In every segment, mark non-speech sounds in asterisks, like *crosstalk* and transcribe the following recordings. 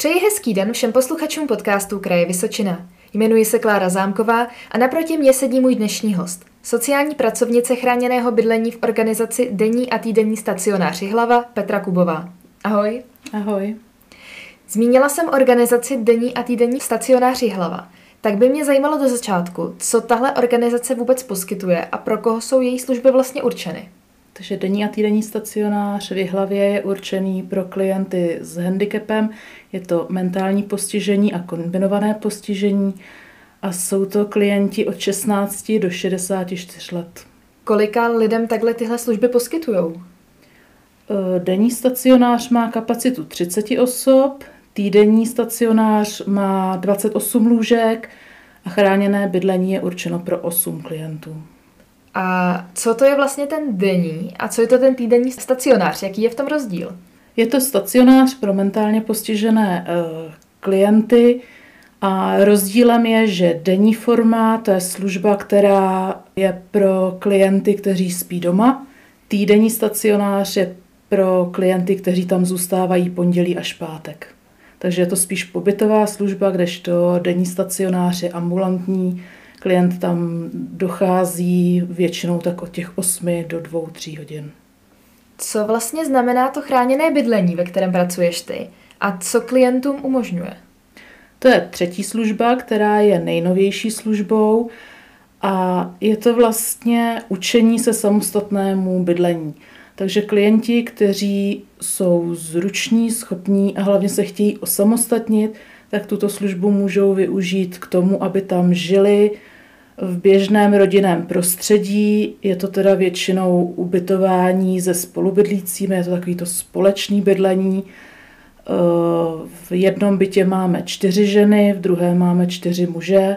Přeji hezký den všem posluchačům podcastu Kraje Vysočina. Jmenuji se Klára Zámková a naproti mě sedí můj dnešní host, sociální pracovnice chráněného bydlení v organizaci Denní a týdenní stacionář Hlava Petra Kubová. Ahoj. Ahoj. Zmínila jsem organizaci Denní a týdenní stacionář Hlava. Tak by mě zajímalo do začátku, co tahle organizace vůbec poskytuje a pro koho jsou její služby vlastně určeny. Takže denní a týdenní stacionář v hlavě je určený pro klienty s handicapem. Je to mentální postižení a kombinované postižení a jsou to klienti od 16 do 64 let. Kolika lidem takhle tyhle služby poskytují? E, denní stacionář má kapacitu 30 osob, týdenní stacionář má 28 lůžek a chráněné bydlení je určeno pro 8 klientů. A co to je vlastně ten denní a co je to ten týdenní stacionář? Jaký je v tom rozdíl? Je to stacionář pro mentálně postižené uh, klienty a rozdílem je, že denní forma to je služba, která je pro klienty, kteří spí doma. Týdenní stacionář je pro klienty, kteří tam zůstávají pondělí až pátek. Takže je to spíš pobytová služba, kdežto denní stacionář je ambulantní Klient tam dochází většinou tak od těch 8 do 2-3 hodin. Co vlastně znamená to chráněné bydlení, ve kterém pracuješ ty? A co klientům umožňuje? To je třetí služba, která je nejnovější službou a je to vlastně učení se samostatnému bydlení. Takže klienti, kteří jsou zruční, schopní a hlavně se chtějí osamostatnit, tak tuto službu můžou využít k tomu, aby tam žili v běžném rodinném prostředí. Je to teda většinou ubytování se spolubydlícími, je to takový to společný bydlení. Eh, v jednom bytě máme čtyři ženy, v druhém máme čtyři muže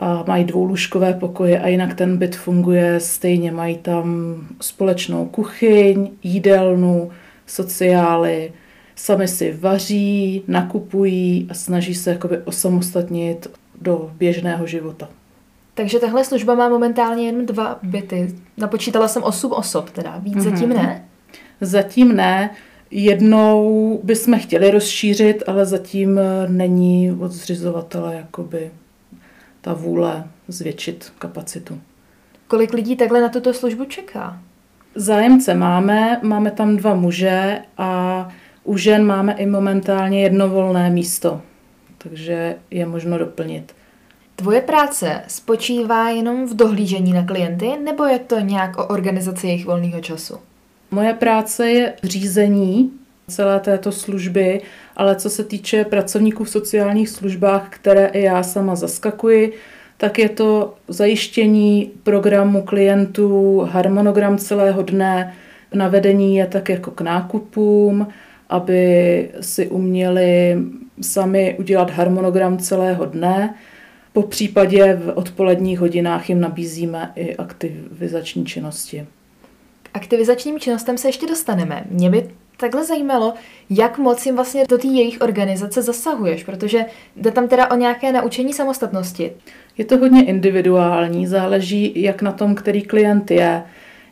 a mají dvoulůžkové pokoje a jinak ten byt funguje stejně. Mají tam společnou kuchyň, jídelnu, sociály, sami si vaří, nakupují a snaží se jakoby osamostatnit do běžného života. Takže tahle služba má momentálně jen dva byty. Napočítala jsem osm osob, teda víc mm-hmm. zatím ne? Zatím ne. Jednou bychom chtěli rozšířit, ale zatím není od zřizovatele jakoby ta vůle zvětšit kapacitu. Kolik lidí takhle na tuto službu čeká? Zájemce máme, máme tam dva muže a u žen máme i momentálně jedno volné místo, takže je možno doplnit. Tvoje práce spočívá jenom v dohlížení na klienty, nebo je to nějak o organizaci jejich volného času? Moje práce je řízení celé této služby, ale co se týče pracovníků v sociálních službách, které i já sama zaskakuji, tak je to zajištění programu klientů, harmonogram celého dne, navedení je tak jako k nákupům, aby si uměli sami udělat harmonogram celého dne. Po případě v odpoledních hodinách jim nabízíme i aktivizační činnosti. K aktivizačním činnostem se ještě dostaneme. Mě by takhle zajímalo, jak moc jim vlastně do té jejich organizace zasahuješ, protože jde tam teda o nějaké naučení samostatnosti. Je to hodně individuální, záleží jak na tom, který klient je.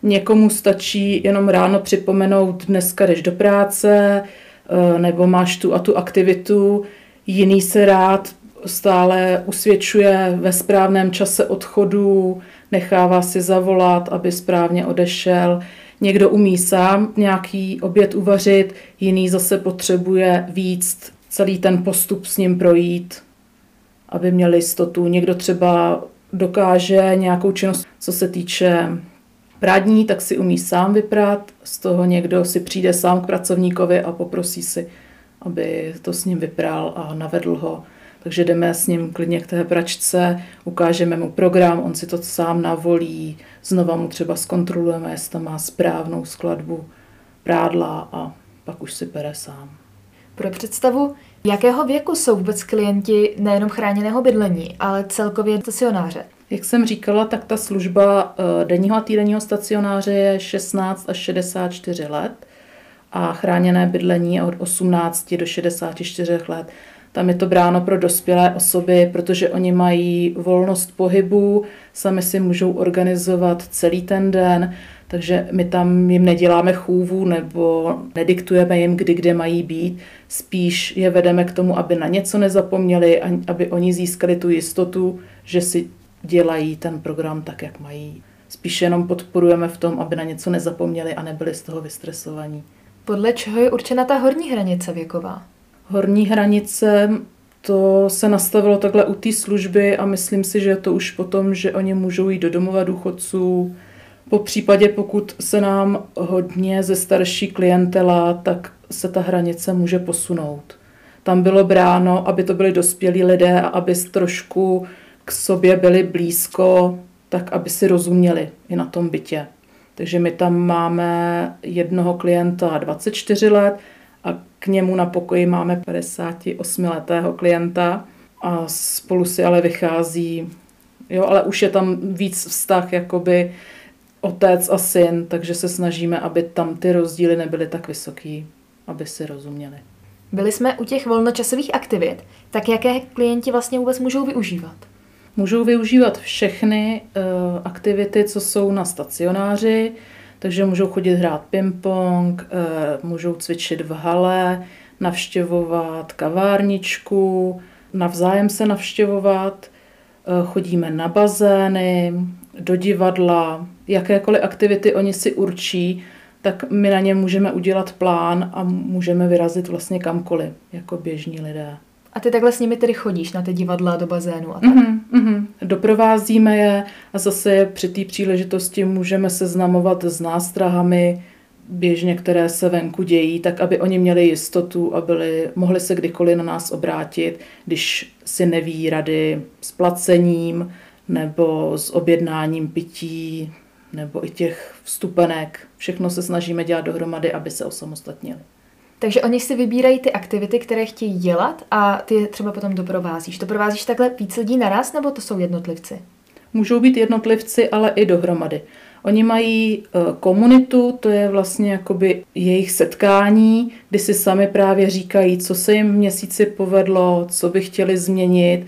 Někomu stačí jenom ráno připomenout, dneska jdeš do práce, eh, nebo máš tu a tu aktivitu, jiný se rád stále usvědčuje ve správném čase odchodu, nechává si zavolat, aby správně odešel. Někdo umí sám nějaký oběd uvařit, jiný zase potřebuje víc celý ten postup s ním projít, aby měl jistotu. Někdo třeba dokáže nějakou činnost, co se týče prádní, tak si umí sám vyprát, z toho někdo si přijde sám k pracovníkovi a poprosí si, aby to s ním vypral a navedl ho. Takže jdeme s ním klidně k té pračce, ukážeme mu program, on si to sám navolí, znova mu třeba zkontrolujeme, jestli tam má správnou skladbu prádla a pak už si pere sám. Pro představu, jakého věku jsou vůbec klienti nejenom chráněného bydlení, ale celkově stacionáře? Jak jsem říkala, tak ta služba eh, denního a týdenního stacionáře je 16 až 64 let a chráněné bydlení je od 18 do 64 let. Tam je to bráno pro dospělé osoby, protože oni mají volnost pohybu, sami si můžou organizovat celý ten den, Takže my tam jim neděláme chůvu nebo nediktujeme jim, kdy kde mají být. Spíš je vedeme k tomu, aby na něco nezapomněli, aby oni získali tu jistotu, že si dělají ten program tak, jak mají. Spíš jenom podporujeme v tom, aby na něco nezapomněli a nebyli z toho vystresovaní. Podle čeho je určena ta horní hranice věková? Horní hranice to se nastavilo takhle u té služby a myslím si, že to už potom, že oni můžou jít do domova důchodců. Po případě, pokud se nám hodně ze starší klientela, tak se ta hranice může posunout. Tam bylo bráno, aby to byli dospělí lidé a aby trošku k sobě byli blízko, tak aby si rozuměli i na tom bytě. Takže my tam máme jednoho klienta 24 let k němu na pokoji máme 58-letého klienta a spolu si ale vychází, jo, ale už je tam víc vztah, jakoby otec a syn, takže se snažíme, aby tam ty rozdíly nebyly tak vysoký, aby si rozuměli. Byli jsme u těch volnočasových aktivit, tak jaké klienti vlastně vůbec můžou využívat? Můžou využívat všechny uh, aktivity, co jsou na stacionáři, takže můžou chodit hrát ping-pong, uh, můžou cvičit v hale, navštěvovat kavárničku, navzájem se navštěvovat, uh, chodíme na bazény, do divadla, jakékoliv aktivity oni si určí, tak my na ně můžeme udělat plán a můžeme vyrazit vlastně kamkoliv, jako běžní lidé. A ty takhle s nimi tedy chodíš na ty divadla do bazénu a tak? Mm-hmm, mm-hmm. Doprovázíme je a zase při té příležitosti můžeme seznamovat s nástrahami, běžně, které se venku dějí, tak aby oni měli jistotu a byli, mohli se kdykoliv na nás obrátit, když si neví rady s placením nebo s objednáním pití nebo i těch vstupenek. Všechno se snažíme dělat dohromady, aby se osamostatnili. Takže oni si vybírají ty aktivity, které chtějí dělat a ty je třeba potom doprovázíš. Doprovázíš takhle víc lidí naraz nebo to jsou jednotlivci? Můžou být jednotlivci, ale i dohromady. Oni mají e, komunitu, to je vlastně jakoby jejich setkání, kdy si sami právě říkají, co se jim v měsíci povedlo, co by chtěli změnit,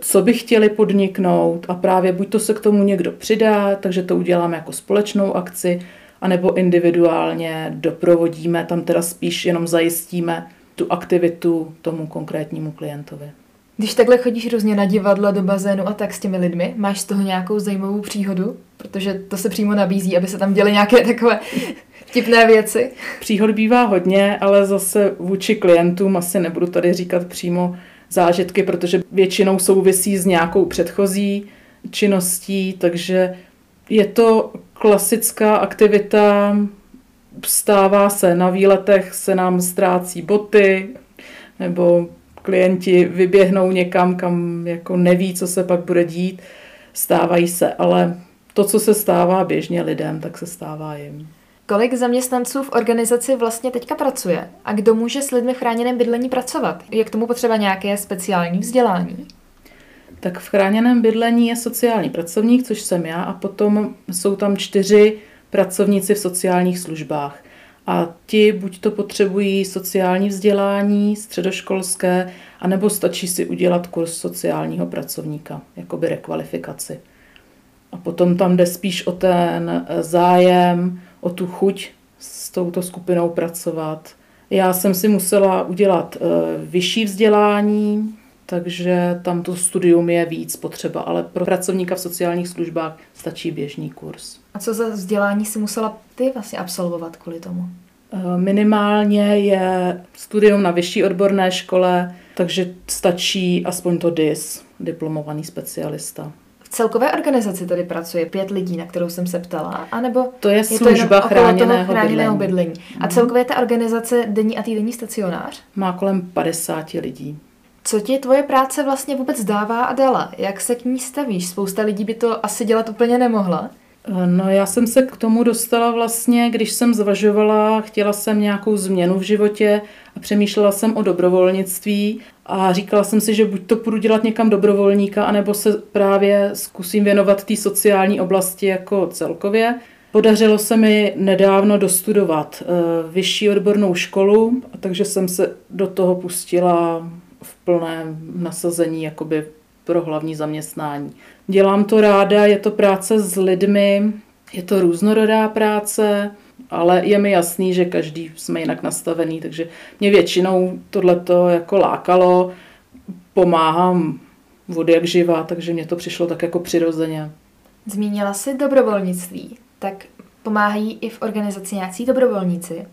co by chtěli podniknout a právě buď to se k tomu někdo přidá, takže to uděláme jako společnou akci, anebo individuálně doprovodíme, tam teda spíš jenom zajistíme tu aktivitu tomu konkrétnímu klientovi. Když takhle chodíš různě na divadla, do bazénu a tak s těmi lidmi, máš z toho nějakou zajímavou příhodu? Protože to se přímo nabízí, aby se tam děly nějaké takové *laughs* tipné věci. Příhod bývá hodně, ale zase vůči klientům asi nebudu tady říkat přímo zážitky, protože většinou souvisí s nějakou předchozí činností, takže je to klasická aktivita, stává se na výletech, se nám ztrácí boty, nebo klienti vyběhnou někam, kam jako neví, co se pak bude dít. Stávají se, ale to, co se stává běžně lidem, tak se stává jim. Kolik zaměstnanců v organizaci vlastně teďka pracuje? A kdo může s lidmi v chráněném bydlení pracovat? Je k tomu potřeba nějaké speciální vzdělání? Tak v chráněném bydlení je sociální pracovník, což jsem já, a potom jsou tam čtyři pracovníci v sociálních službách. A ti buď to potřebují sociální vzdělání, středoškolské, anebo stačí si udělat kurz sociálního pracovníka, jakoby rekvalifikaci. A potom tam jde spíš o ten zájem, o tu chuť s touto skupinou pracovat. Já jsem si musela udělat eh, vyšší vzdělání, takže tam to studium je víc potřeba, ale pro pracovníka v sociálních službách stačí běžný kurz. A co za vzdělání si musela ty vlastně absolvovat kvůli tomu? Eh, minimálně je studium na vyšší odborné škole, takže stačí aspoň to DIS, diplomovaný specialista. V celkové organizaci tady pracuje pět lidí, na kterou jsem se ptala, anebo to je, je služba to chráněného, chráněného bydlení. bydlení. A mhm. celkově ta organizace denní a týdenní stacionář? Má kolem 50 lidí. Co ti tvoje práce vlastně vůbec dává a dala? Jak se k ní stavíš? Spousta lidí by to asi dělat úplně nemohla. No já jsem se k tomu dostala vlastně, když jsem zvažovala, chtěla jsem nějakou změnu v životě a přemýšlela jsem o dobrovolnictví a říkala jsem si, že buď to půjdu dělat někam dobrovolníka, anebo se právě zkusím věnovat té sociální oblasti jako celkově. Podařilo se mi nedávno dostudovat eh, vyšší odbornou školu, takže jsem se do toho pustila v plném nasazení jakoby pro hlavní zaměstnání. Dělám to ráda, je to práce s lidmi, Je to různorodá práce, ale je mi jasný, že každý jsme jinak nastavený, takže mě většinou tohleto jako lákalo, pomáhám vody jak živá, takže mě to přišlo tak jako přirozeně. Zmínila jsi dobrovolnictví, tak pomáhají i v organizaci nějací dobrovolníci?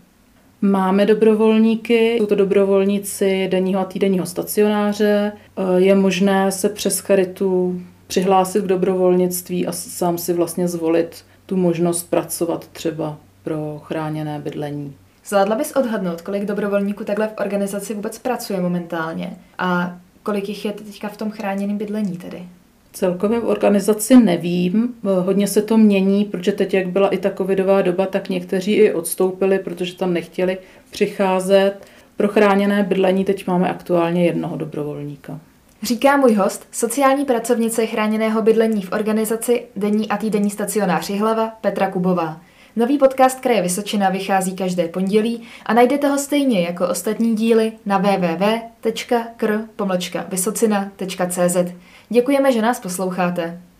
Máme dobrovolníky, jsou to dobrovolníci denního a týdenního stacionáře. Je možné se přes charitu přihlásit k dobrovolnictví a sám si vlastně zvolit tu možnost pracovat třeba pro chráněné bydlení. Zvládla bys odhadnout, kolik dobrovolníků takhle v organizaci vůbec pracuje momentálně a kolik jich je teďka v tom chráněném bydlení tedy? Celkově v organizaci nevím, hodně se to mění, protože teď, jak byla i ta covidová doba, tak někteří i odstoupili, protože tam nechtěli přicházet. Pro chráněné bydlení teď máme aktuálně jednoho dobrovolníka. Říká můj host, sociální pracovnice chráněného bydlení v organizaci Denní a týdenní stacionář Hlava Petra Kubová. Nový podcast Kraje Vysočina vychází každé pondělí a najdete ho stejně jako ostatní díly na www.kr.vysocina.cz. Děkujeme, že nás posloucháte.